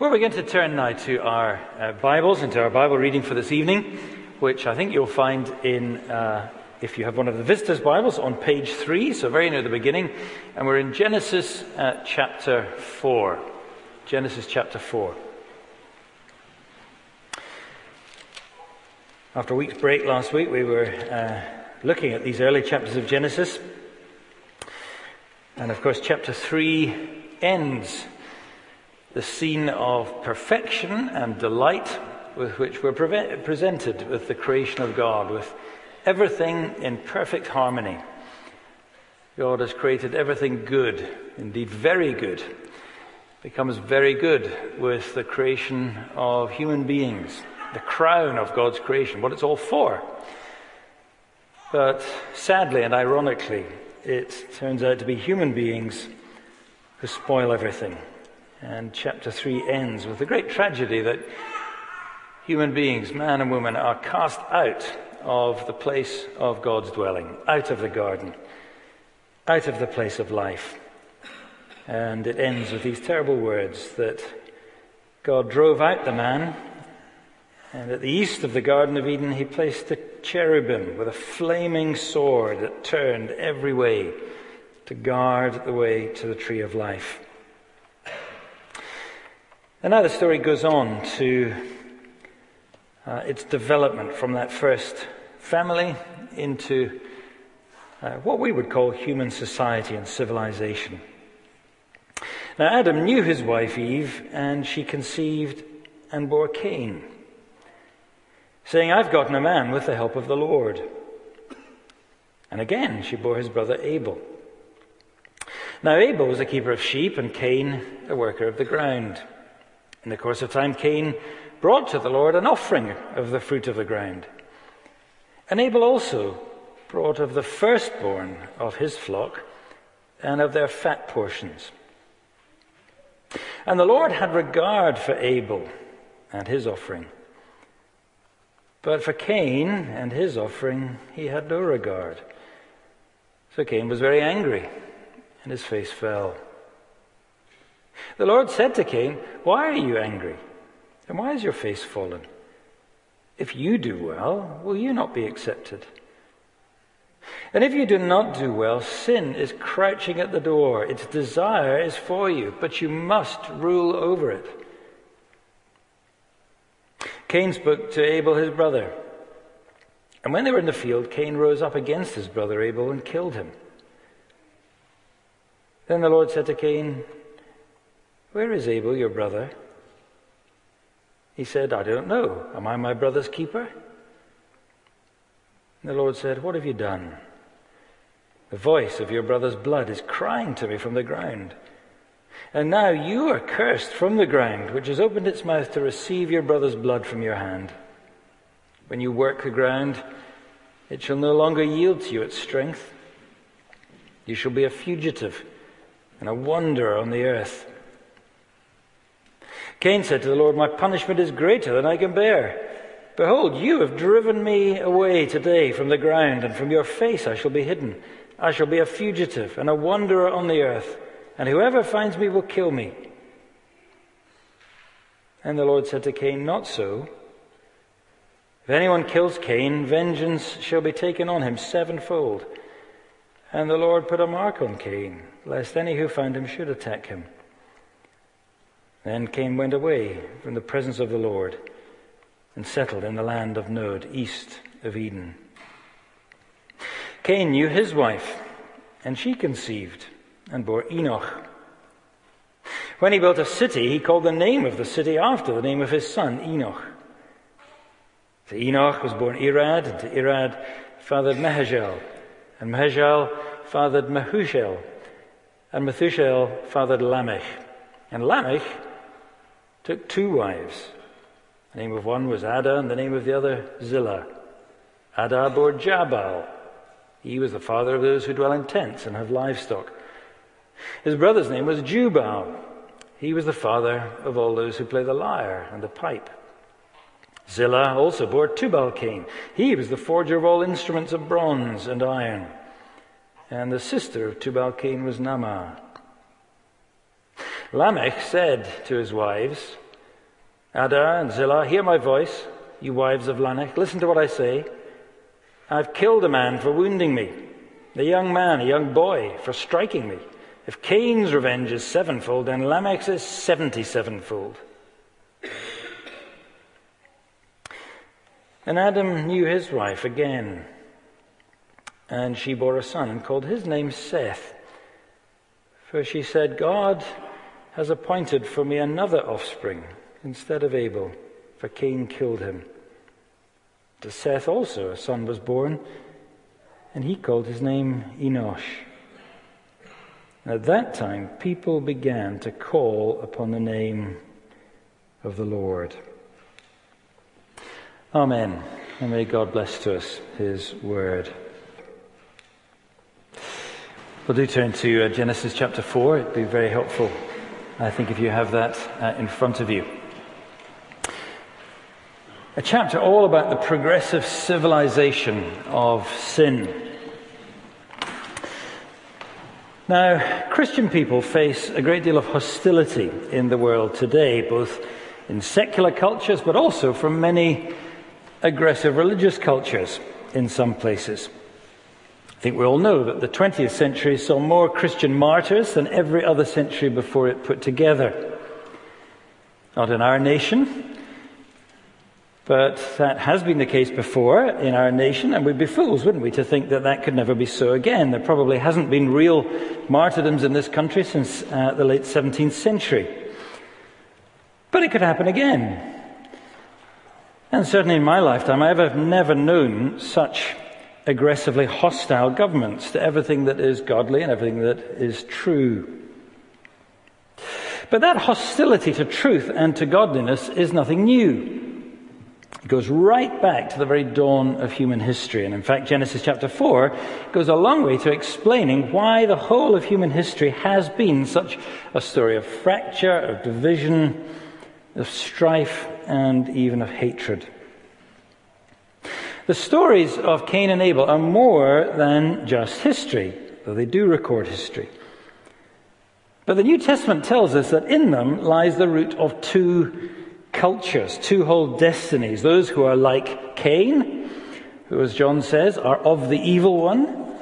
We're going to turn now to our uh, Bibles and to our Bible reading for this evening, which I think you'll find in, uh, if you have one of the Visitors' Bibles, on page 3, so very near the beginning. And we're in Genesis uh, chapter 4. Genesis chapter 4. After a week's break last week, we were uh, looking at these early chapters of Genesis. And of course, chapter 3 ends the scene of perfection and delight with which we're pre- presented with the creation of God, with everything in perfect harmony. God has created everything good, indeed very good, becomes very good with the creation of human beings, the crown of God's creation, what it's all for. But sadly and ironically, it turns out to be human beings who spoil everything. And chapter 3 ends with the great tragedy that human beings, man and woman, are cast out of the place of God's dwelling, out of the garden, out of the place of life. And it ends with these terrible words that God drove out the man, and at the east of the Garden of Eden, he placed a cherubim with a flaming sword that turned every way to guard the way to the tree of life. And now the story goes on to uh, its development from that first family into uh, what we would call human society and civilization. Now, Adam knew his wife Eve, and she conceived and bore Cain, saying, I've gotten a man with the help of the Lord. And again, she bore his brother Abel. Now, Abel was a keeper of sheep, and Cain a worker of the ground. In the course of time, Cain brought to the Lord an offering of the fruit of the ground. And Abel also brought of the firstborn of his flock and of their fat portions. And the Lord had regard for Abel and his offering. But for Cain and his offering, he had no regard. So Cain was very angry, and his face fell. The Lord said to Cain, Why are you angry? And why is your face fallen? If you do well, will you not be accepted? And if you do not do well, sin is crouching at the door. Its desire is for you, but you must rule over it. Cain spoke to Abel, his brother. And when they were in the field, Cain rose up against his brother Abel and killed him. Then the Lord said to Cain, where is Abel, your brother? He said, I don't know. Am I my brother's keeper? The Lord said, What have you done? The voice of your brother's blood is crying to me from the ground. And now you are cursed from the ground, which has opened its mouth to receive your brother's blood from your hand. When you work the ground, it shall no longer yield to you its strength. You shall be a fugitive and a wanderer on the earth. Cain said to the Lord, My punishment is greater than I can bear. Behold, you have driven me away today from the ground, and from your face I shall be hidden. I shall be a fugitive and a wanderer on the earth, and whoever finds me will kill me. And the Lord said to Cain, Not so. If anyone kills Cain, vengeance shall be taken on him sevenfold. And the Lord put a mark on Cain, lest any who found him should attack him. Then Cain went away from the presence of the Lord and settled in the land of Nod, east of Eden. Cain knew his wife, and she conceived and bore Enoch. When he built a city, he called the name of the city after the name of his son, Enoch. To Enoch was born Irad, and to Irad fathered Mehujael, and Mehujael fathered Methushael, and Methushael fathered Lamech, and Lamech took two wives. The name of one was Adah, and the name of the other Zillah. Adah bore Jabal. He was the father of those who dwell in tents and have livestock. His brother's name was Jubal. He was the father of all those who play the lyre and the pipe. Zillah also bore Tubal Cain. He was the forger of all instruments of bronze and iron. And the sister of Tubal Cain was Naamah. Lamech said to his wives, Adah and Zillah, hear my voice, you wives of Lamech. Listen to what I say. I've killed a man for wounding me, a young man, a young boy, for striking me. If Cain's revenge is sevenfold, then Lamech's is seventy sevenfold. And Adam knew his wife again, and she bore a son and called his name Seth. For she said, God has appointed for me another offspring instead of Abel, for Cain killed him. To Seth also a son was born, and he called his name Enosh. At that time, people began to call upon the name of the Lord. Amen. And may God bless to us his word. We'll do turn to uh, Genesis chapter 4. It'd be very helpful, I think, if you have that uh, in front of you. A chapter all about the progressive civilization of sin. Now, Christian people face a great deal of hostility in the world today, both in secular cultures, but also from many aggressive religious cultures in some places. I think we all know that the 20th century saw more Christian martyrs than every other century before it put together. Not in our nation, but that has been the case before in our nation, and we'd be fools, wouldn't we, to think that that could never be so again. There probably hasn't been real martyrdoms in this country since uh, the late 17th century. But it could happen again. And certainly in my lifetime, I have never known such aggressively hostile governments to everything that is godly and everything that is true. But that hostility to truth and to godliness is nothing new. It goes right back to the very dawn of human history. And in fact, Genesis chapter 4 goes a long way to explaining why the whole of human history has been such a story of fracture, of division, of strife, and even of hatred. The stories of Cain and Abel are more than just history, though they do record history. But the New Testament tells us that in them lies the root of two cultures, two whole destinies. Those who are like Cain, who, as John says, are of the evil one,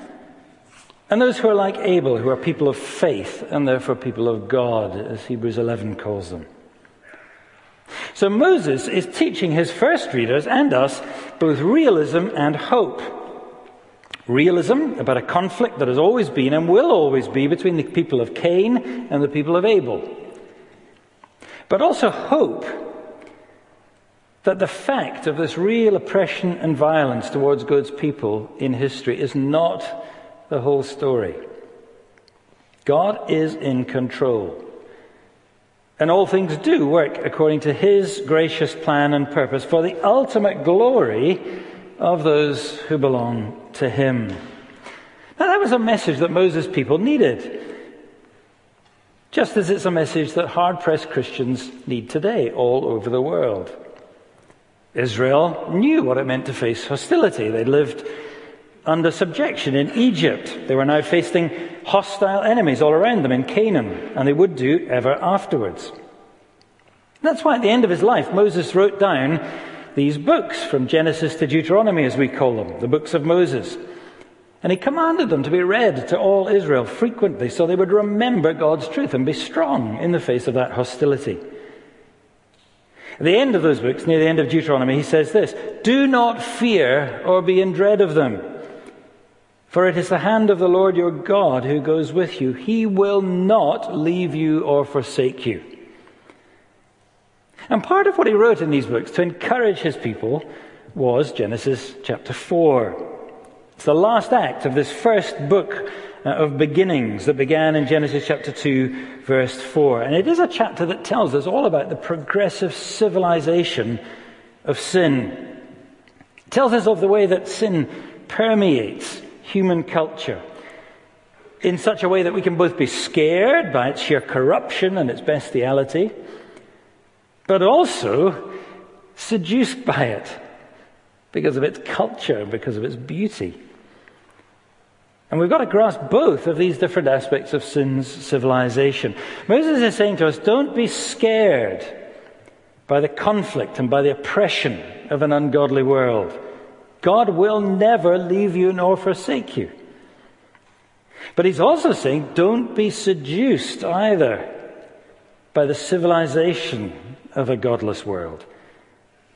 and those who are like Abel, who are people of faith and therefore people of God, as Hebrews 11 calls them. So Moses is teaching his first readers and us both realism and hope. Realism about a conflict that has always been and will always be between the people of Cain and the people of Abel. But also hope that the fact of this real oppression and violence towards God's people in history is not the whole story. God is in control. And all things do work according to His gracious plan and purpose for the ultimate glory of those who belong to Him. Now, that was a message that Moses' people needed. Just as it's a message that hard pressed Christians need today all over the world. Israel knew what it meant to face hostility. They lived under subjection in Egypt. They were now facing hostile enemies all around them in Canaan, and they would do ever afterwards. That's why at the end of his life, Moses wrote down these books from Genesis to Deuteronomy, as we call them, the books of Moses. And he commanded them to be read to all Israel frequently so they would remember God's truth and be strong in the face of that hostility. At the end of those books, near the end of Deuteronomy, he says this Do not fear or be in dread of them. For it is the hand of the Lord your God who goes with you. He will not leave you or forsake you. And part of what he wrote in these books to encourage his people was Genesis chapter 4. It's the last act of this first book uh, of beginnings that began in Genesis chapter 2, verse 4. And it is a chapter that tells us all about the progressive civilization of sin. It tells us of the way that sin permeates human culture in such a way that we can both be scared by its sheer corruption and its bestiality, but also seduced by it because of its culture, and because of its beauty. And we've got to grasp both of these different aspects of sin's civilization. Moses is saying to us, don't be scared by the conflict and by the oppression of an ungodly world. God will never leave you nor forsake you. But he's also saying, don't be seduced either by the civilization of a godless world.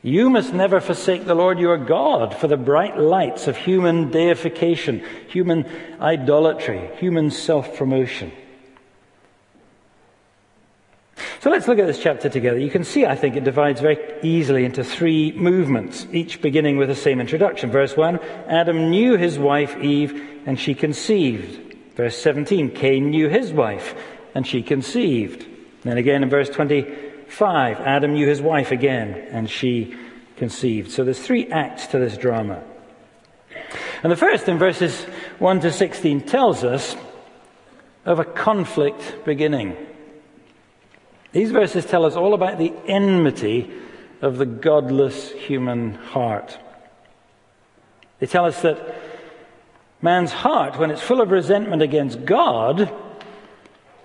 You must never forsake the Lord your God for the bright lights of human deification, human idolatry, human self promotion. So let's look at this chapter together. You can see, I think, it divides very easily into three movements, each beginning with the same introduction. Verse 1 Adam knew his wife Eve, and she conceived. Verse 17 Cain knew his wife, and she conceived. Then again in verse 25, Adam knew his wife again, and she conceived. So there's three acts to this drama. And the first, in verses 1 to 16, tells us of a conflict beginning. These verses tell us all about the enmity of the godless human heart. They tell us that man's heart, when it's full of resentment against God,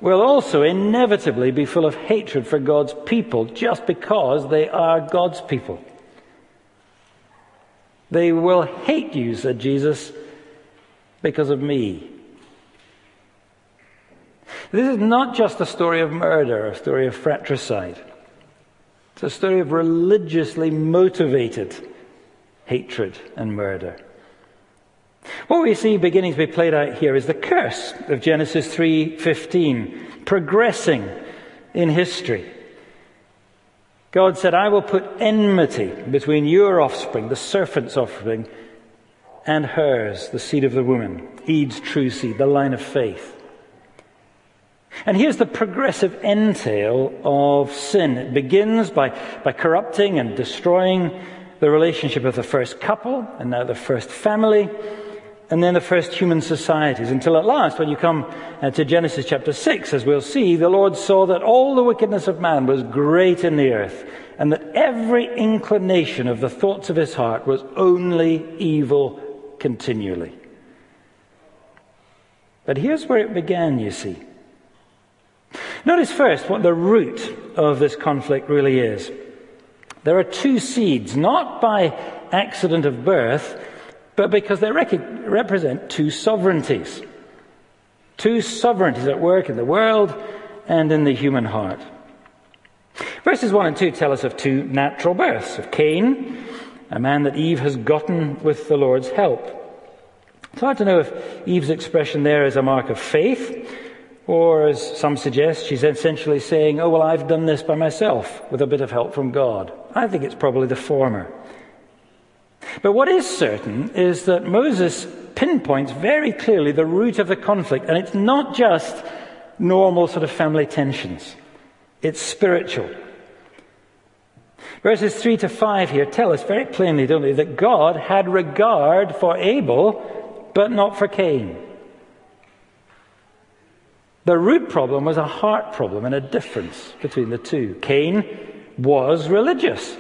will also inevitably be full of hatred for God's people just because they are God's people. They will hate you, said Jesus, because of me. This is not just a story of murder, a story of fratricide. It's a story of religiously motivated hatred and murder. What we see beginning to be played out here is the curse of Genesis 3:15 progressing in history. God said, "I will put enmity between your offspring, the serpent's offspring, and hers, the seed of the woman, Eve's true seed, the line of faith." And here's the progressive entail of sin. It begins by, by corrupting and destroying the relationship of the first couple, and now the first family, and then the first human societies, until at last, when you come uh, to Genesis chapter 6, as we'll see, the Lord saw that all the wickedness of man was great in the earth, and that every inclination of the thoughts of his heart was only evil continually. But here's where it began, you see. Notice first what the root of this conflict really is. There are two seeds, not by accident of birth, but because they rec- represent two sovereignties. Two sovereignties at work in the world and in the human heart. Verses 1 and 2 tell us of two natural births of Cain, a man that Eve has gotten with the Lord's help. It's hard to know if Eve's expression there is a mark of faith or, as some suggest, she's essentially saying, Oh, well, I've done this by myself with a bit of help from God. I think it's probably the former. But what is certain is that Moses pinpoints very clearly the root of the conflict, and it's not just normal sort of family tensions, it's spiritual. Verses 3 to 5 here tell us very plainly, don't they, that God had regard for Abel, but not for Cain. The root problem was a heart problem and a difference between the two. Cain was religious.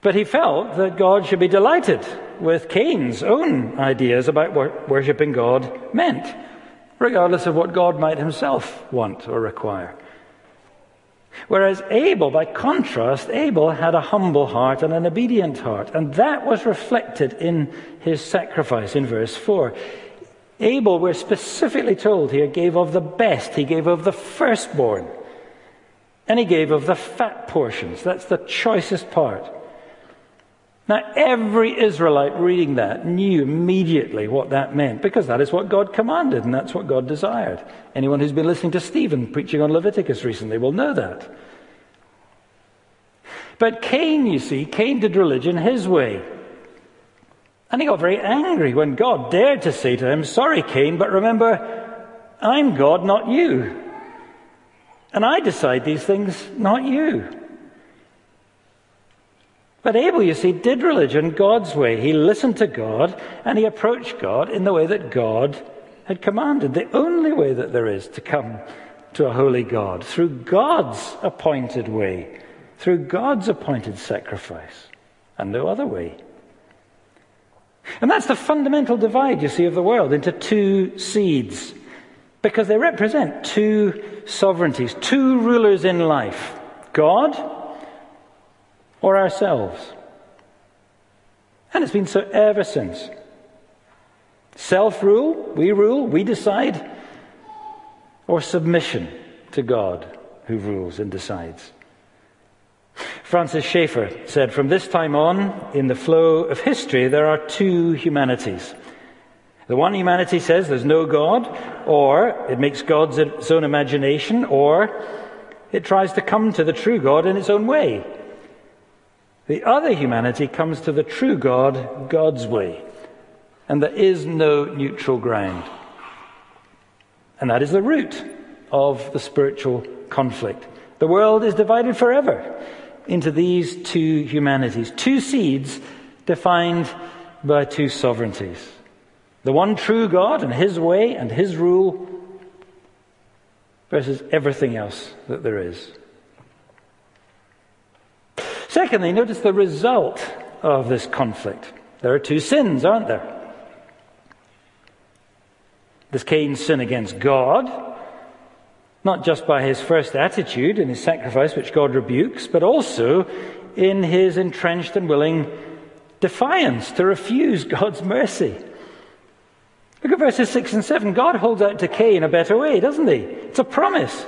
But he felt that God should be delighted with Cain's own ideas about what worshipping God meant, regardless of what God might himself want or require. Whereas Abel, by contrast, Abel had a humble heart and an obedient heart, and that was reflected in his sacrifice in verse 4. Abel, we're specifically told here, gave of the best. He gave of the firstborn. And he gave of the fat portions. That's the choicest part. Now, every Israelite reading that knew immediately what that meant because that is what God commanded and that's what God desired. Anyone who's been listening to Stephen preaching on Leviticus recently will know that. But Cain, you see, Cain did religion his way. And he got very angry when God dared to say to him, Sorry, Cain, but remember, I'm God, not you. And I decide these things, not you. But Abel, you see, did religion God's way. He listened to God and he approached God in the way that God had commanded, the only way that there is to come to a holy God, through God's appointed way, through God's appointed sacrifice, and no other way. And that's the fundamental divide, you see, of the world into two seeds. Because they represent two sovereignties, two rulers in life. God or ourselves? And it's been so ever since. Self rule, we rule, we decide, or submission to God who rules and decides. Francis Schaeffer said, From this time on, in the flow of history, there are two humanities. The one humanity says there's no God, or it makes God's its own imagination, or it tries to come to the true God in its own way. The other humanity comes to the true God God's way, and there is no neutral ground. And that is the root of the spiritual conflict. The world is divided forever into these two humanities, two seeds defined by two sovereignties. The one true God and His way and His rule versus everything else that there is. Secondly, notice the result of this conflict. There are two sins, aren't there? There's Cain's sin against God, not just by his first attitude and his sacrifice, which God rebukes, but also in his entrenched and willing defiance to refuse God's mercy. Look at verses 6 and 7. God holds out to Cain in a better way, doesn't he? It's a promise.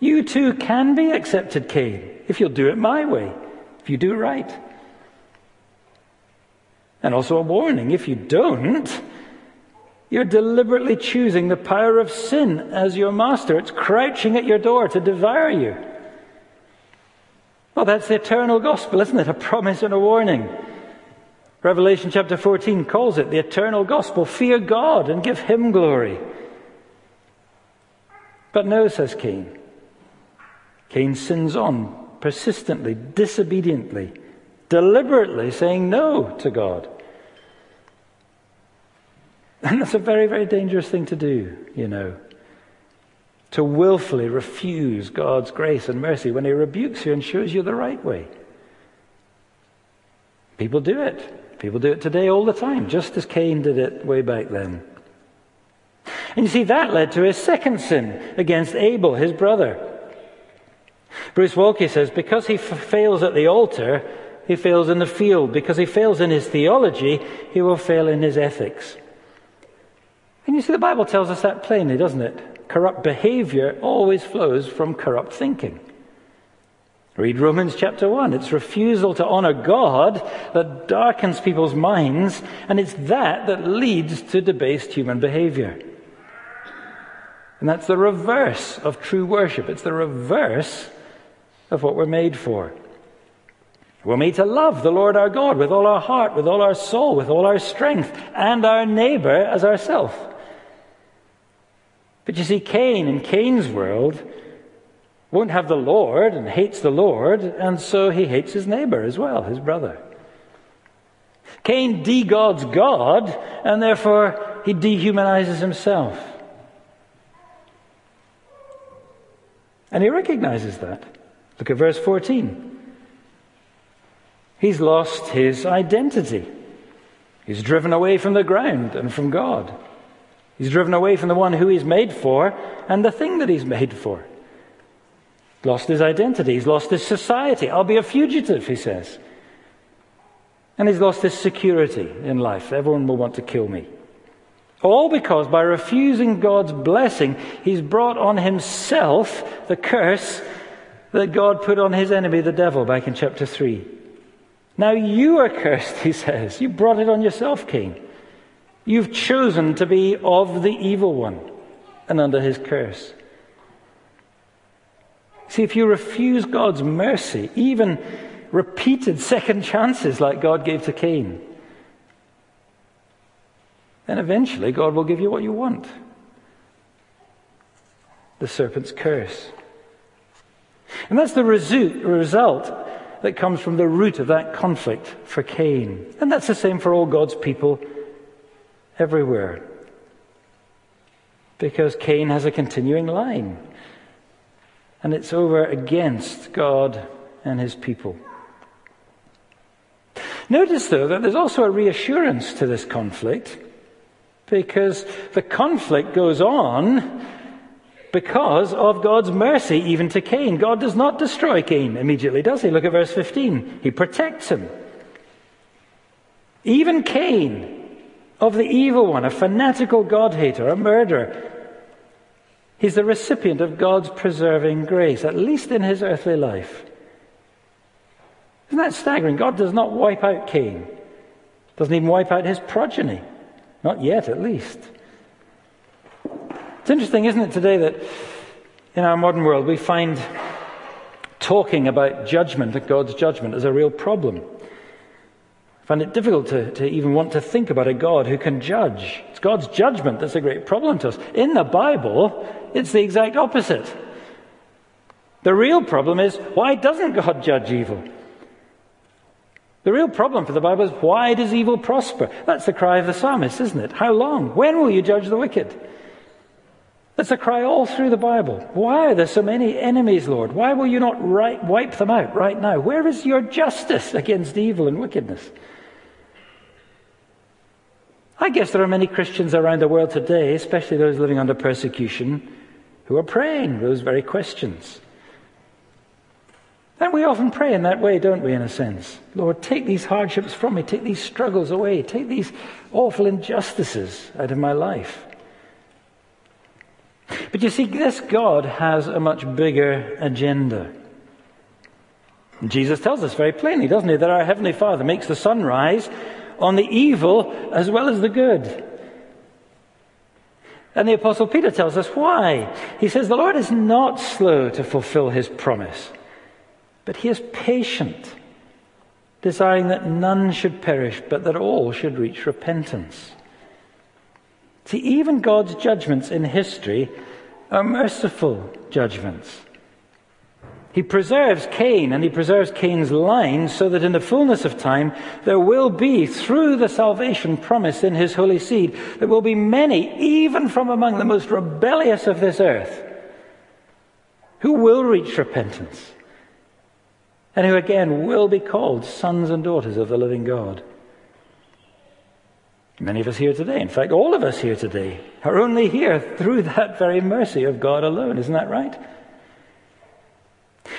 You too can be accepted, Cain, if you'll do it my way, if you do right. And also a warning if you don't, you're deliberately choosing the power of sin as your master. It's crouching at your door to devour you. Well, that's the eternal gospel, isn't it? A promise and a warning. Revelation chapter 14 calls it the eternal gospel. Fear God and give Him glory. But no, says Cain. Cain sins on persistently, disobediently, deliberately saying no to God. And that's a very, very dangerous thing to do, you know. To willfully refuse God's grace and mercy when He rebukes you and shows you the right way. People do it. People do it today all the time, just as Cain did it way back then. And you see, that led to his second sin against Abel, his brother. Bruce Waltke says, because he f- fails at the altar, he fails in the field. Because he fails in his theology, he will fail in his ethics. And you see, the Bible tells us that plainly, doesn't it? Corrupt behavior always flows from corrupt thinking. Read Romans chapter 1. It's refusal to honor God that darkens people's minds, and it's that that leads to debased human behavior. And that's the reverse of true worship. It's the reverse of what we're made for. We're made to love the Lord our God with all our heart, with all our soul, with all our strength, and our neighbor as ourself. But you see, Cain, in Cain's world, won't have the Lord and hates the Lord, and so he hates his neighbor as well, his brother. Cain de-gods God, and therefore he dehumanizes himself. And he recognizes that. Look at verse 14. He's lost his identity. He's driven away from the ground and from God. He's driven away from the one who he's made for and the thing that he's made for. Lost his identity. He's lost his society. I'll be a fugitive, he says. And he's lost his security in life. Everyone will want to kill me. All because by refusing God's blessing, he's brought on himself the curse that God put on his enemy, the devil, back in chapter 3. Now you are cursed, he says. You brought it on yourself, Cain. You've chosen to be of the evil one and under his curse. See, if you refuse God's mercy, even repeated second chances like God gave to Cain, then eventually God will give you what you want the serpent's curse. And that's the result that comes from the root of that conflict for Cain. And that's the same for all God's people everywhere. Because Cain has a continuing line. And it's over against God and his people. Notice, though, that there's also a reassurance to this conflict because the conflict goes on because of God's mercy even to Cain. God does not destroy Cain immediately, does he? Look at verse 15. He protects him. Even Cain, of the evil one, a fanatical God hater, a murderer, he's the recipient of God's preserving grace, at least in his earthly life. Isn't that staggering? God does not wipe out Cain, doesn't even wipe out his progeny. Not yet, at least. It's interesting, isn't it, today that in our modern world we find talking about judgment, and God's judgment, as a real problem. Find it difficult to, to even want to think about a God who can judge. It's God's judgment that's a great problem to us. In the Bible, it's the exact opposite. The real problem is why doesn't God judge evil? The real problem for the Bible is why does evil prosper? That's the cry of the psalmist, isn't it? How long? When will you judge the wicked? That's a cry all through the Bible. Why are there so many enemies, Lord? Why will you not right, wipe them out right now? Where is your justice against evil and wickedness? I guess there are many Christians around the world today, especially those living under persecution, who are praying those very questions. And we often pray in that way, don't we, in a sense? Lord, take these hardships from me, take these struggles away, take these awful injustices out of my life. But you see, this God has a much bigger agenda. Jesus tells us very plainly, doesn't he, that our Heavenly Father makes the sun rise on the evil as well as the good. And the Apostle Peter tells us why. He says, The Lord is not slow to fulfill his promise, but he is patient, desiring that none should perish, but that all should reach repentance. See, even God's judgments in history are merciful judgments. He preserves Cain and he preserves Cain's line so that in the fullness of time there will be, through the salvation promised in his holy seed, there will be many, even from among the most rebellious of this earth, who will reach repentance and who again will be called sons and daughters of the living God. Many of us here today, in fact, all of us here today, are only here through that very mercy of God alone. Isn't that right?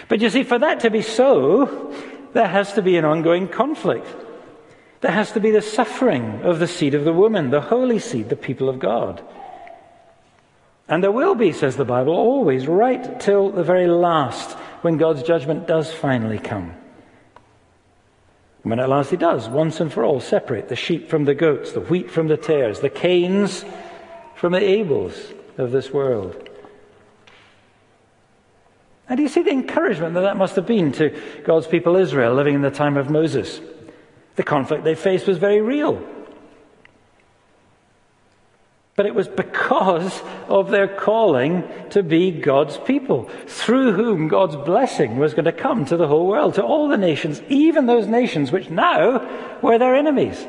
But you see, for that to be so, there has to be an ongoing conflict. There has to be the suffering of the seed of the woman, the holy seed, the people of God. And there will be, says the Bible, always, right till the very last, when God's judgment does finally come. When at last he does, once and for all, separate the sheep from the goats, the wheat from the tares, the Cains from the Abels of this world. And you see the encouragement that that must have been to God's people Israel living in the time of Moses. The conflict they faced was very real. But it was because of their calling to be God's people, through whom God's blessing was going to come to the whole world, to all the nations, even those nations which now were their enemies.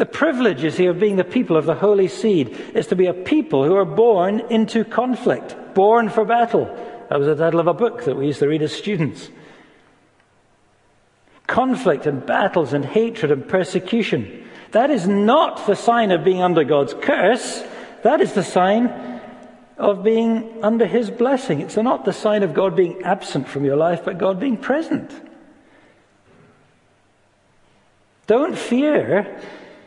The privilege, you see, of being the people of the holy seed is to be a people who are born into conflict, born for battle. That was the title of a book that we used to read as students. Conflict and battles and hatred and persecution. That is not the sign of being under God's curse. That is the sign of being under His blessing. It's not the sign of God being absent from your life, but God being present. Don't fear,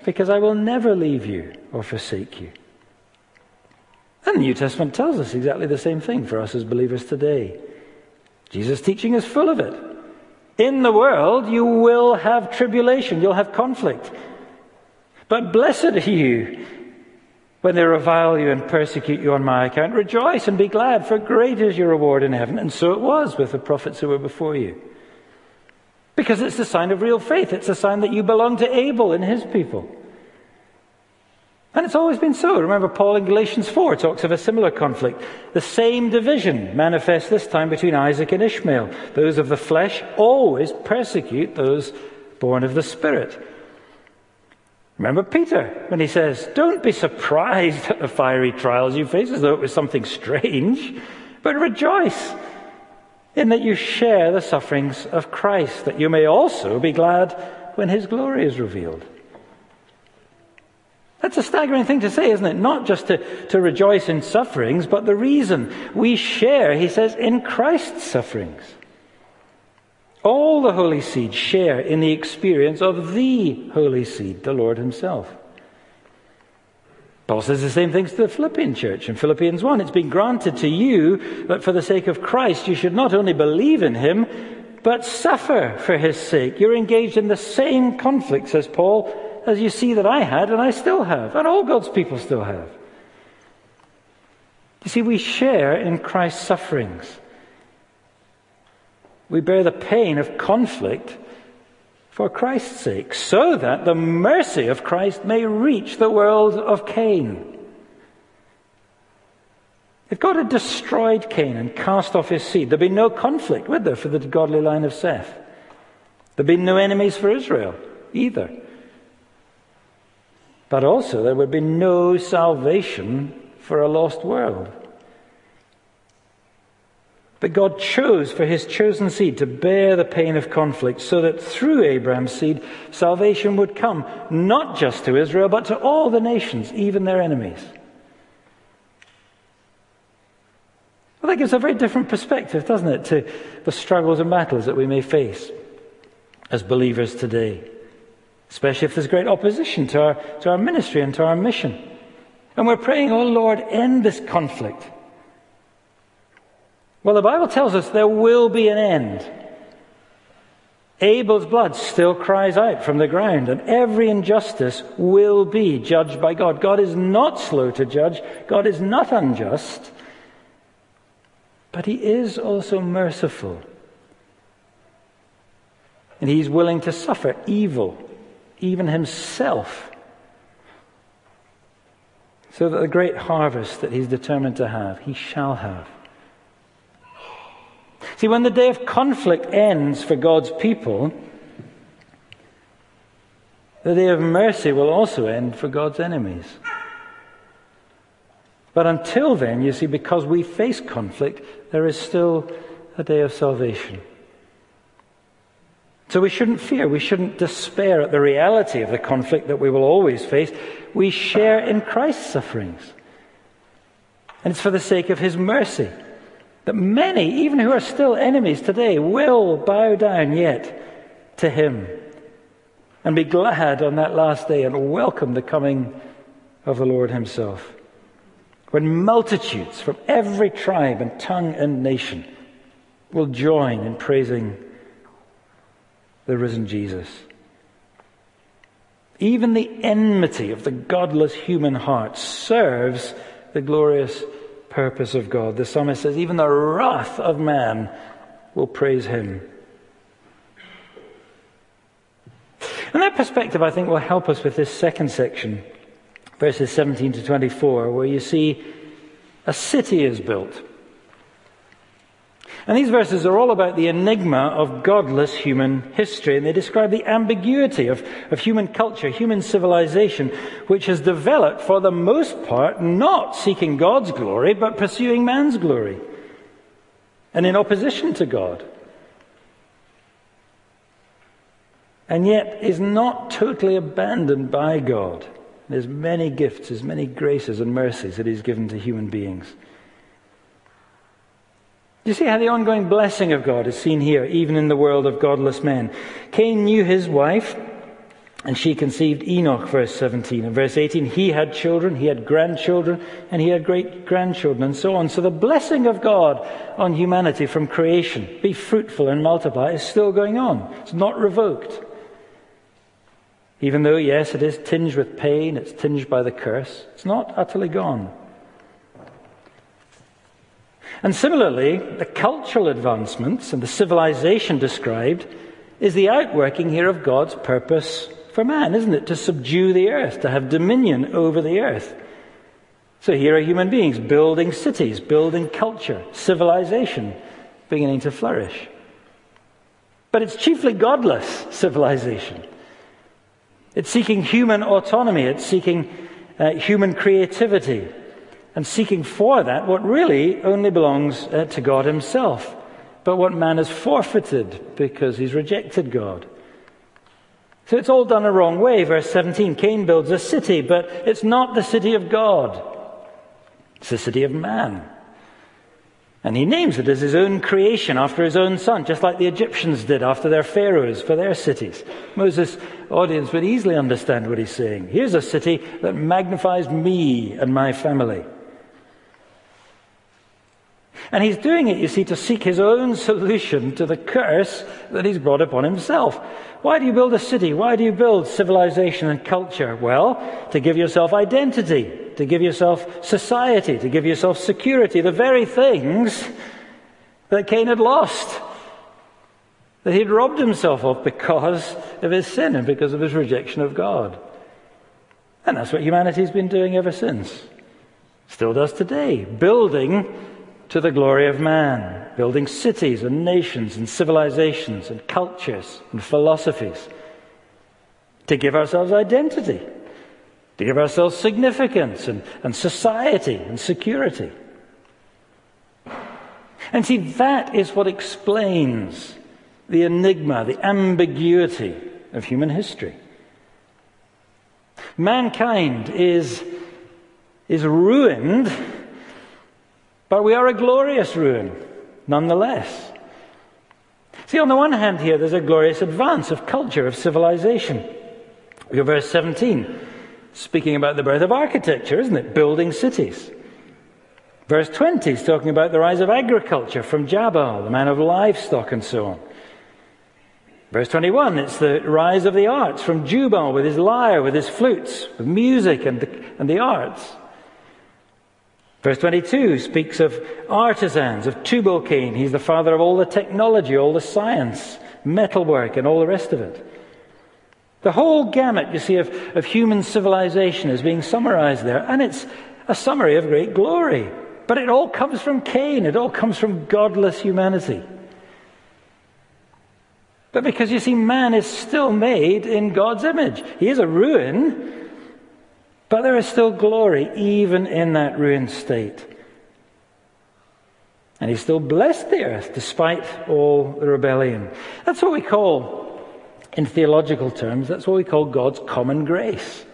because I will never leave you or forsake you. And the New Testament tells us exactly the same thing for us as believers today. Jesus' teaching is full of it. In the world, you will have tribulation, you'll have conflict. But blessed are you when they revile you and persecute you on my account. Rejoice and be glad, for great is your reward in heaven. And so it was with the prophets who were before you. Because it's a sign of real faith. It's a sign that you belong to Abel and his people. And it's always been so. Remember, Paul in Galatians 4 talks of a similar conflict. The same division manifests this time between Isaac and Ishmael. Those of the flesh always persecute those born of the Spirit. Remember Peter when he says, Don't be surprised at the fiery trials you face as though it was something strange, but rejoice in that you share the sufferings of Christ, that you may also be glad when his glory is revealed. That's a staggering thing to say, isn't it? Not just to, to rejoice in sufferings, but the reason we share, he says, in Christ's sufferings. All the holy seed share in the experience of the holy seed, the Lord himself. Paul says the same things to the Philippian church in Philippians 1. It's been granted to you that for the sake of Christ you should not only believe in him, but suffer for his sake. You're engaged in the same conflict, says Paul, as you see that I had and I still have, and all God's people still have. You see, we share in Christ's sufferings. We bear the pain of conflict for Christ's sake, so that the mercy of Christ may reach the world of Cain. If God had destroyed Cain and cast off his seed, there'd be no conflict, would there, for the godly line of Seth? There'd be no enemies for Israel either. But also, there would be no salvation for a lost world. But God chose for his chosen seed to bear the pain of conflict so that through Abraham's seed, salvation would come, not just to Israel, but to all the nations, even their enemies. Well, that gives a very different perspective, doesn't it, to the struggles and battles that we may face as believers today, especially if there's great opposition to our, to our ministry and to our mission. And we're praying, oh Lord, end this conflict. Well, the Bible tells us there will be an end. Abel's blood still cries out from the ground, and every injustice will be judged by God. God is not slow to judge, God is not unjust, but He is also merciful. And He's willing to suffer evil, even Himself, so that the great harvest that He's determined to have, He shall have. See, when the day of conflict ends for God's people, the day of mercy will also end for God's enemies. But until then, you see, because we face conflict, there is still a day of salvation. So we shouldn't fear, we shouldn't despair at the reality of the conflict that we will always face. We share in Christ's sufferings. And it's for the sake of his mercy. That many, even who are still enemies today, will bow down yet to him and be glad on that last day and welcome the coming of the Lord himself. When multitudes from every tribe and tongue and nation will join in praising the risen Jesus. Even the enmity of the godless human heart serves the glorious purpose of God. The psalmist says, even the wrath of man will praise him. And that perspective, I think, will help us with this second section, verses 17 to 24, where you see a city is built. And these verses are all about the enigma of godless human history, and they describe the ambiguity of, of human culture, human civilization, which has developed, for the most part, not seeking God's glory, but pursuing man's glory, and in opposition to God. And yet is not totally abandoned by God. There's many gifts, there's many graces and mercies that He's given to human beings. You see how the ongoing blessing of God is seen here, even in the world of godless men? Cain knew his wife, and she conceived Enoch, verse 17. And verse 18, he had children, he had grandchildren, and he had great grandchildren, and so on. So the blessing of God on humanity from creation, be fruitful and multiply, is still going on. It's not revoked. Even though, yes, it is tinged with pain, it's tinged by the curse, it's not utterly gone. And similarly, the cultural advancements and the civilization described is the outworking here of God's purpose for man, isn't it? To subdue the earth, to have dominion over the earth. So here are human beings building cities, building culture, civilization beginning to flourish. But it's chiefly godless civilization. It's seeking human autonomy, it's seeking uh, human creativity, and seeking for that what really only belongs uh, to God Himself, but what man has forfeited because he's rejected God. So it's all done a wrong way. Verse 17 Cain builds a city, but it's not the city of God, it's the city of man. And he names it as his own creation after his own son, just like the Egyptians did after their pharaohs for their cities. Moses' audience would easily understand what he's saying. Here's a city that magnifies me and my family. And he's doing it, you see, to seek his own solution to the curse that he's brought upon himself. Why do you build a city? Why do you build civilization and culture? Well, to give yourself identity, to give yourself society, to give yourself security, the very things that Cain had lost, that he'd robbed himself of because of his sin and because of his rejection of God. And that's what humanity's been doing ever since. Still does today, building to the glory of man, building cities and nations and civilizations and cultures and philosophies, to give ourselves identity, to give ourselves significance and, and society and security. And see, that is what explains the enigma, the ambiguity of human history. Mankind is, is ruined but we are a glorious ruin, nonetheless. See, on the one hand, here there's a glorious advance of culture, of civilization. At verse 17, speaking about the birth of architecture, isn't it? Building cities. Verse 20 is talking about the rise of agriculture from Jabal, the man of livestock, and so on. Verse 21, it's the rise of the arts from Jubal with his lyre, with his flutes, with music and the, and the arts. Verse 22 speaks of artisans, of Tubal Cain. He's the father of all the technology, all the science, metalwork, and all the rest of it. The whole gamut, you see, of, of human civilization is being summarized there, and it's a summary of great glory. But it all comes from Cain, it all comes from godless humanity. But because you see, man is still made in God's image. He is a ruin, but there is still glory even in that ruined state. And he still blessed the earth despite all the rebellion. That's what we call, in theological terms, that's what we call God's common grace.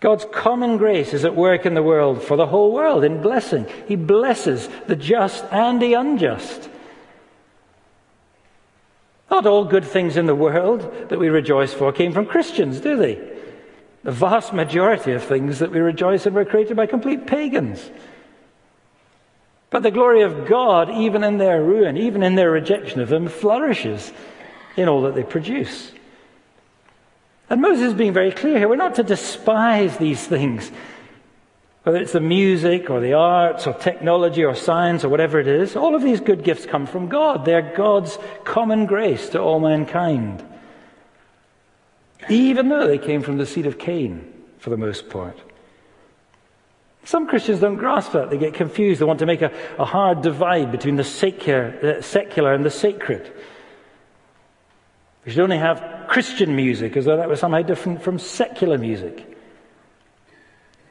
God's common grace is at work in the world for the whole world in blessing. He blesses the just and the unjust. Not all good things in the world that we rejoice for came from Christians, do they? The vast majority of things that we rejoice in were created by complete pagans. But the glory of God, even in their ruin, even in their rejection of Him, flourishes in all that they produce. And Moses is being very clear here. We're not to despise these things, whether it's the music or the arts or technology or science or whatever it is. All of these good gifts come from God. They're God's common grace to all mankind even though they came from the seed of Cain for the most part. Some Christians don't grasp that. They get confused. They want to make a, a hard divide between the secular, secular and the sacred. We should only have Christian music as though that was somehow different from secular music.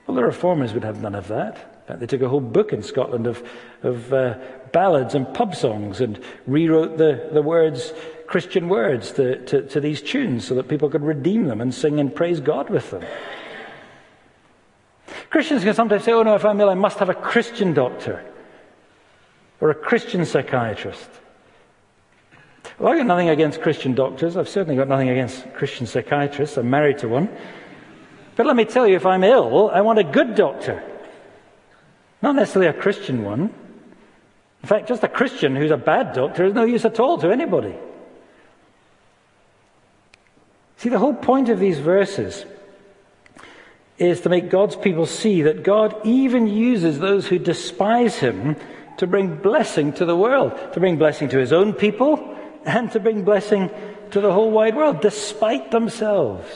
Well, the reformers would have none of that. In fact, They took a whole book in Scotland of, of uh, ballads and pub songs and rewrote the, the words Christian words to, to, to these tunes so that people could redeem them and sing and praise God with them. Christians can sometimes say, oh no, if I'm ill, I must have a Christian doctor or a Christian psychiatrist. Well, I've got nothing against Christian doctors. I've certainly got nothing against Christian psychiatrists. I'm married to one. But let me tell you, if I'm ill, I want a good doctor. Not necessarily a Christian one. In fact, just a Christian who's a bad doctor is no use at all to anybody. See, the whole point of these verses is to make God's people see that God even uses those who despise him to bring blessing to the world, to bring blessing to his own people, and to bring blessing to the whole wide world, despite themselves.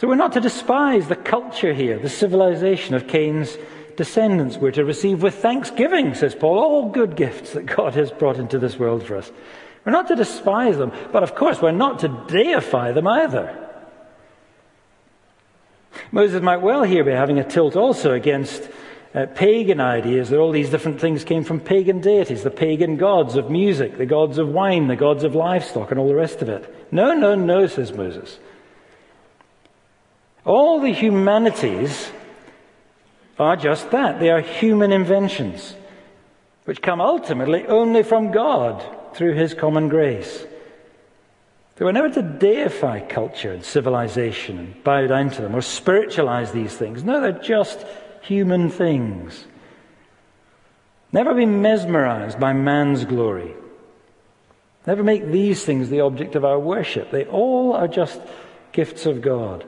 So we're not to despise the culture here, the civilization of Cain's descendants. We're to receive with thanksgiving, says Paul, all good gifts that God has brought into this world for us. We're not to despise them, but of course, we're not to deify them either. Moses might well here be having a tilt also against uh, pagan ideas that all these different things came from pagan deities, the pagan gods of music, the gods of wine, the gods of livestock, and all the rest of it. No, no, no, says Moses. All the humanities are just that. They are human inventions, which come ultimately only from God through His common grace. They were never to deify culture and civilization and bow down to them or spiritualize these things. No, they're just human things. Never be mesmerized by man's glory. Never make these things the object of our worship. They all are just gifts of God.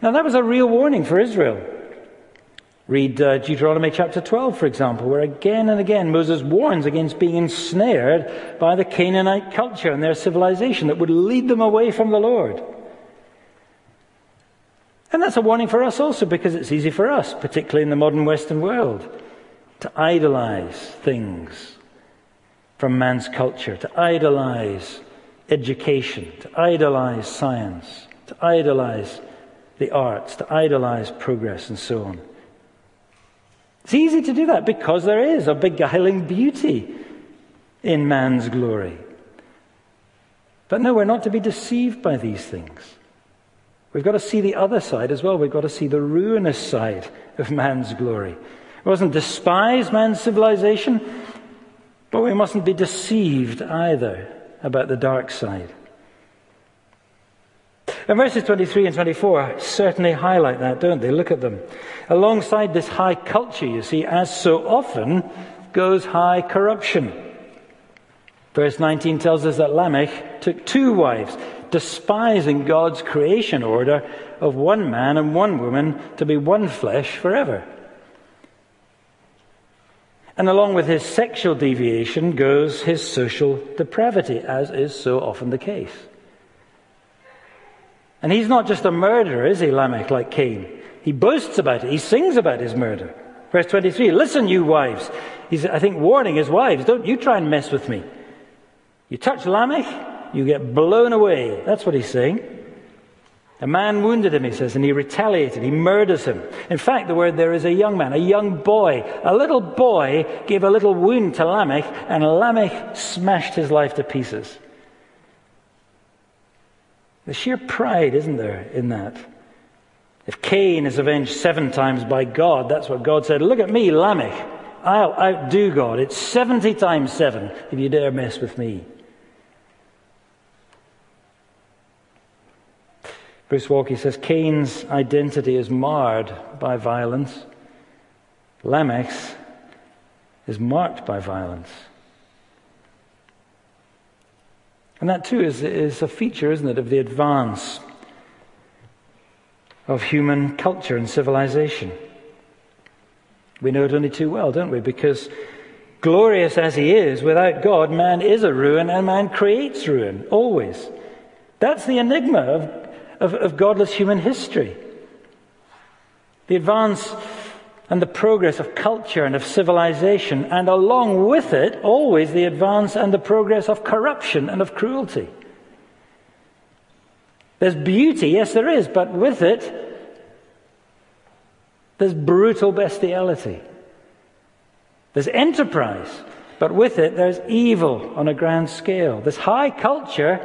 Now, that was a real warning for Israel. Read uh, Deuteronomy chapter 12, for example, where again and again Moses warns against being ensnared by the Canaanite culture and their civilization that would lead them away from the Lord. And that's a warning for us also because it's easy for us, particularly in the modern Western world, to idolize things from man's culture, to idolize education, to idolize science, to idolize the arts, to idolize progress, and so on. It's easy to do that because there is a beguiling beauty in man's glory. But no, we're not to be deceived by these things. We've got to see the other side as well. We've got to see the ruinous side of man's glory. We mustn't despise man's civilization, but we mustn't be deceived either about the dark side. And verses 23 and 24 certainly highlight that, don't they? Look at them. Alongside this high culture, you see, as so often goes high corruption. Verse 19 tells us that Lamech took two wives despising God's creation order of one man and one woman to be one flesh forever. And along with his sexual deviation goes his social depravity, as is so often the case. And he's not just a murderer, is he, Lamech, like Cain? He boasts about it. He sings about his murder. Verse 23 Listen, you wives. He's, I think, warning his wives don't you try and mess with me. You touch Lamech, you get blown away. That's what he's saying. A man wounded him, he says, and he retaliated. He murders him. In fact, the word there is a young man, a young boy. A little boy gave a little wound to Lamech, and Lamech smashed his life to pieces. The sheer pride, isn't there, in that? If Cain is avenged seven times by God, that's what God said. Look at me, Lamech. I'll outdo God. It's 70 times seven if you dare mess with me. Bruce Waltke says Cain's identity is marred by violence. Lamech's is marked by violence. And that too is, is a feature, isn't it, of the advance of human culture and civilization. We know it only too well, don't we? Because glorious as he is, without God, man is a ruin and man creates ruin, always. That's the enigma of of, of godless human history. The advance and the progress of culture and of civilization, and along with it, always the advance and the progress of corruption and of cruelty. There's beauty, yes, there is, but with it, there's brutal bestiality. There's enterprise, but with it, there's evil on a grand scale. There's high culture,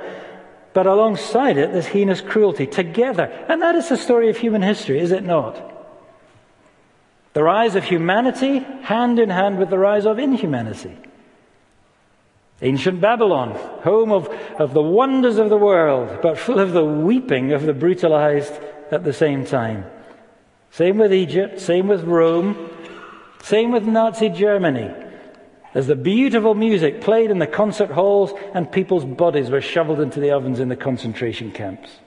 but alongside it, there's heinous cruelty together. And that is the story of human history, is it not? The rise of humanity hand in hand with the rise of inhumanity. Ancient Babylon, home of, of the wonders of the world, but full of the weeping of the brutalized at the same time. Same with Egypt, same with Rome, same with Nazi Germany as the beautiful music played in the concert halls and people's bodies were shoveled into the ovens in the concentration camps.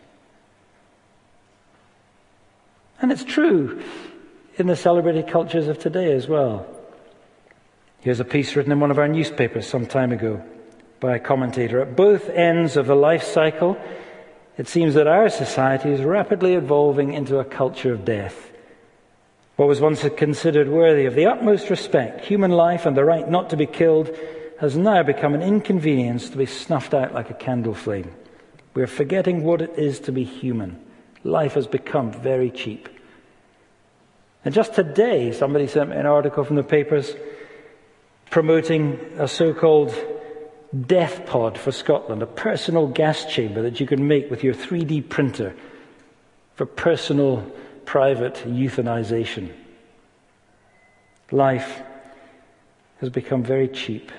And it's true in the celebrated cultures of today as well. Here's a piece written in one of our newspapers some time ago by a commentator. At both ends of the life cycle, it seems that our society is rapidly evolving into a culture of death. What was once considered worthy of the utmost respect, human life and the right not to be killed, has now become an inconvenience to be snuffed out like a candle flame. We are forgetting what it is to be human. Life has become very cheap. And just today, somebody sent me an article from the papers promoting a so called death pod for Scotland, a personal gas chamber that you can make with your 3D printer for personal, private euthanization. Life has become very cheap.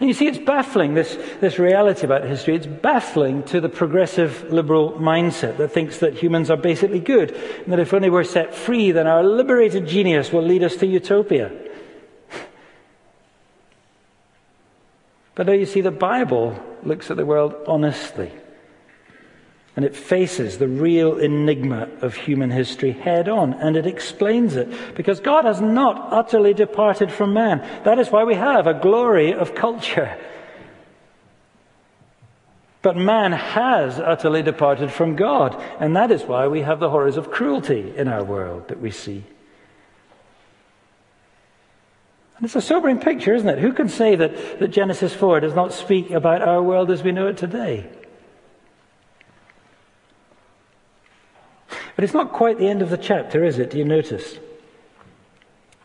And you see, it's baffling, this, this reality about history. It's baffling to the progressive liberal mindset that thinks that humans are basically good, and that if only we're set free, then our liberated genius will lead us to utopia. But now you see, the Bible looks at the world honestly. And it faces the real enigma of human history head on, and it explains it. Because God has not utterly departed from man. That is why we have a glory of culture. But man has utterly departed from God, and that is why we have the horrors of cruelty in our world that we see. And it's a sobering picture, isn't it? Who can say that, that Genesis 4 does not speak about our world as we know it today? But it's not quite the end of the chapter, is it? Do you notice?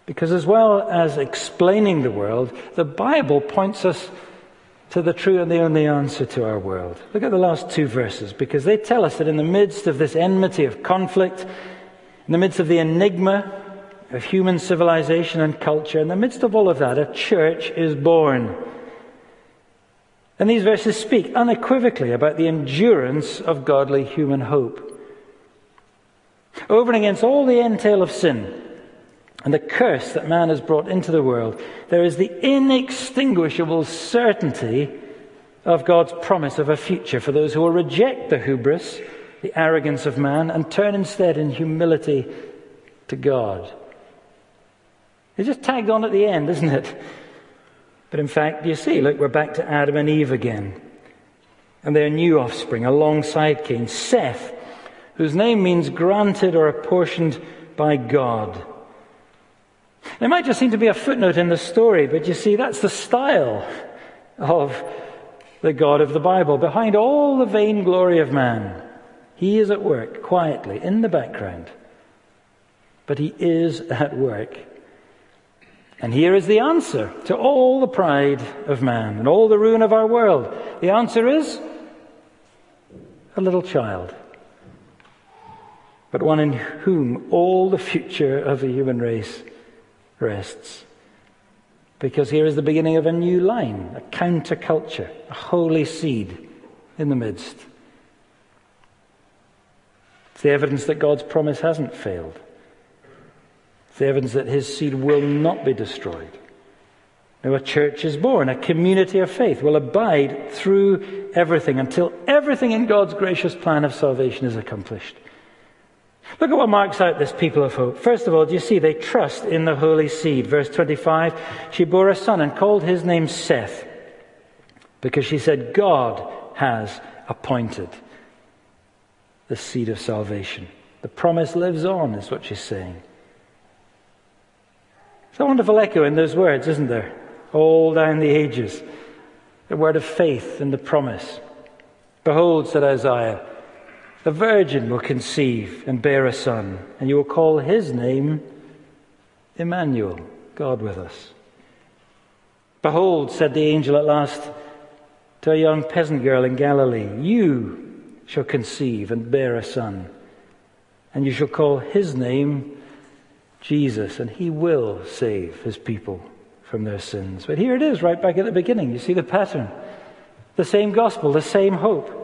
Because as well as explaining the world, the Bible points us to the true and the only answer to our world. Look at the last two verses, because they tell us that in the midst of this enmity of conflict, in the midst of the enigma of human civilization and culture, in the midst of all of that, a church is born. And these verses speak unequivocally about the endurance of godly human hope. Over and against all the entail of sin and the curse that man has brought into the world, there is the inextinguishable certainty of God's promise of a future for those who will reject the hubris, the arrogance of man, and turn instead in humility to God. It's just tagged on at the end, isn't it? But in fact, you see, look, we're back to Adam and Eve again. And their new offspring alongside Cain, Seth, whose name means granted or apportioned by God. There might just seem to be a footnote in the story, but you see, that's the style of the God of the Bible. Behind all the vain glory of man, he is at work quietly in the background. But he is at work. And here is the answer to all the pride of man and all the ruin of our world. The answer is a little child but one in whom all the future of the human race rests. Because here is the beginning of a new line, a counterculture, a holy seed in the midst. It's the evidence that God's promise hasn't failed. It's the evidence that his seed will not be destroyed. Now, a church is born, a community of faith will abide through everything until everything in God's gracious plan of salvation is accomplished. Look at what marks out this people of hope. First of all, do you see they trust in the holy seed? Verse 25 She bore a son and called his name Seth because she said, God has appointed the seed of salvation. The promise lives on, is what she's saying. It's a wonderful echo in those words, isn't there? All down the ages. The word of faith and the promise. Behold, said Isaiah, the virgin will conceive and bear a son, and you will call his name Emmanuel, God with us. Behold, said the angel at last to a young peasant girl in Galilee, you shall conceive and bear a son, and you shall call his name Jesus, and he will save his people from their sins. But here it is, right back at the beginning. You see the pattern. The same gospel, the same hope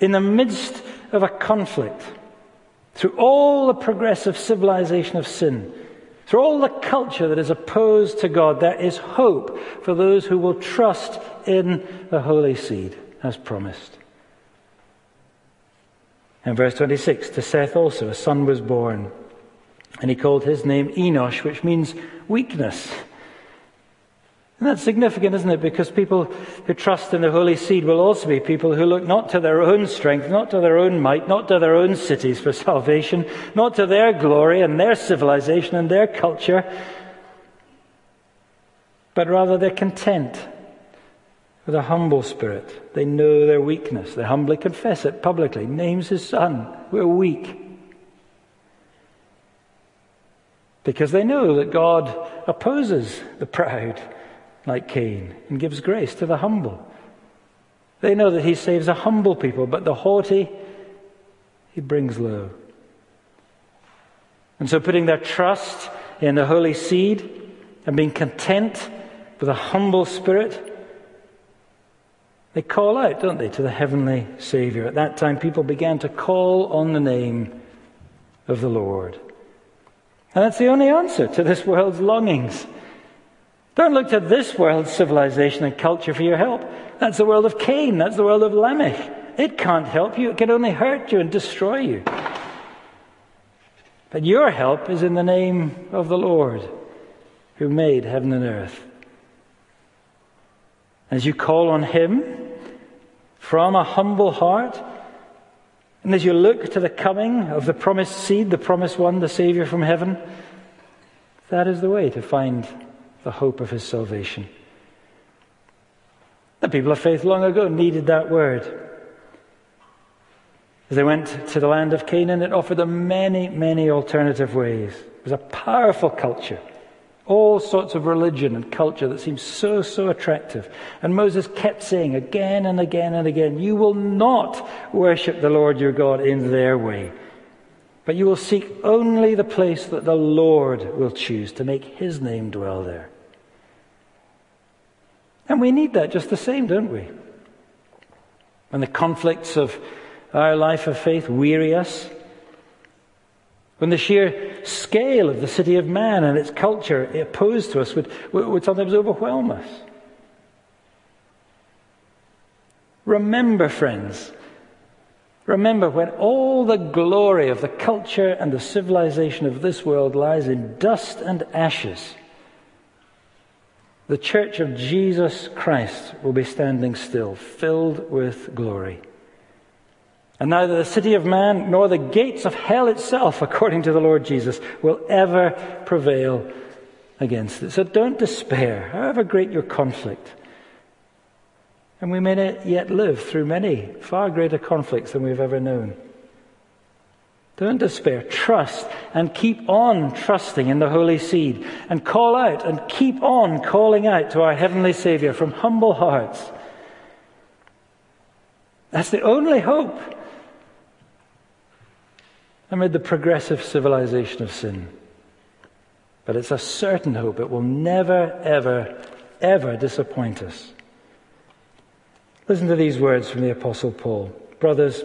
in the midst of a conflict, through all the progressive civilization of sin, through all the culture that is opposed to God, there is hope for those who will trust in the holy seed as promised. In verse 26, to Seth also a son was born, and he called his name Enosh, which means weakness. And that's significant, isn't it? Because people who trust in the Holy Seed will also be people who look not to their own strength, not to their own might, not to their own cities for salvation, not to their glory and their civilization and their culture, but rather they're content with a humble spirit. They know their weakness. They humbly confess it publicly. Names his son. We're weak. because they know that God opposes the proud, like Cain, and gives grace to the humble. They know that He saves a humble people, but the haughty, He brings low. And so, putting their trust in the holy seed and being content with a humble spirit, they call out, don't they, to the heavenly Savior. At that time, people began to call on the name of the Lord. And that's the only answer to this world's longings. Don't look to this world's civilization and culture for your help. That's the world of Cain. That's the world of Lamech. It can't help you. It can only hurt you and destroy you. But your help is in the name of the Lord who made heaven and earth. As you call on Him from a humble heart, and as you look to the coming of the promised seed, the promised one, the Savior from heaven, that is the way to find the hope of his salvation. The people of faith long ago needed that word. As they went to the land of Canaan, it offered them many, many alternative ways. It was a powerful culture all sorts of religion and culture that seemed so, so attractive. And Moses kept saying again and again and again, You will not worship the Lord your God in their way, but you will seek only the place that the Lord will choose to make his name dwell there. And we need that just the same, don't we? When the conflicts of our life of faith weary us, when the sheer scale of the city of man and its culture opposed to us would, would sometimes overwhelm us. Remember, friends, remember when all the glory of the culture and the civilization of this world lies in dust and ashes, the church of Jesus Christ will be standing still, filled with glory. And neither the city of man nor the gates of hell itself, according to the Lord Jesus, will ever prevail against it. So don't despair, however great your conflict. And we may yet live through many far greater conflicts than we've ever known. Don't despair. Trust and keep on trusting in the Holy Seed and call out and keep on calling out to our Heavenly Savior from humble hearts. That's the only hope amid the progressive civilization of sin. But it's a certain hope. It will never, ever, ever disappoint us. Listen to these words from the Apostle Paul. Brothers,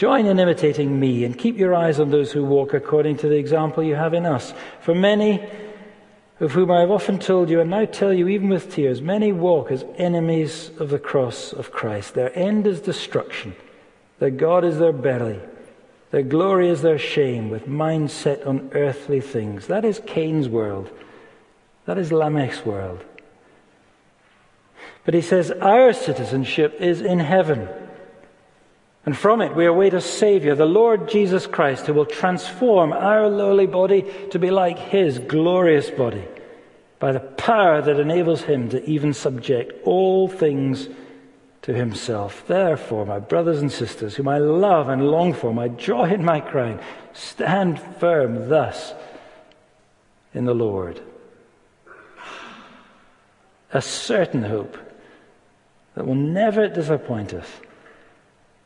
join in imitating me and keep your eyes on those who walk according to the example you have in us. For many, of whom I have often told you and now tell you even with tears, many walk as enemies of the cross of Christ. Their end is destruction. Their God is their belly their glory is their shame, with minds set on earthly things. That is Cain's world. That is Lamech's world. But he says, Our citizenship is in heaven. And from it we await a Savior, the Lord Jesus Christ, who will transform our lowly body to be like his glorious body by the power that enables him to even subject all things to himself. Therefore, my brothers and sisters, whom I love and long for, my joy and my crown, stand firm thus in the Lord. A certain hope that will never disappoint us,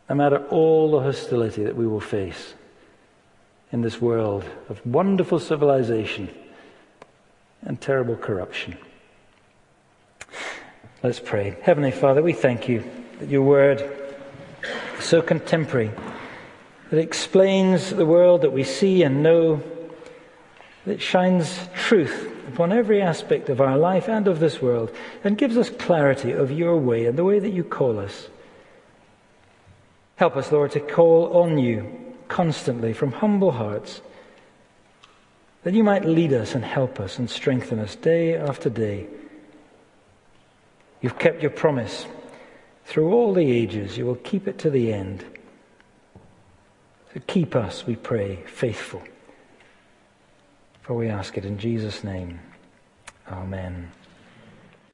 no matter all the hostility that we will face in this world of wonderful civilization and terrible corruption. Let's pray. Heavenly Father, we thank you that your word is so contemporary, that explains the world that we see and know, that shines truth upon every aspect of our life and of this world, and gives us clarity of your way and the way that you call us. Help us, Lord, to call on you constantly from humble hearts, that you might lead us and help us and strengthen us day after day. You've kept your promise. Through all the ages, you will keep it to the end. So keep us, we pray, faithful. For we ask it in Jesus' name. Amen.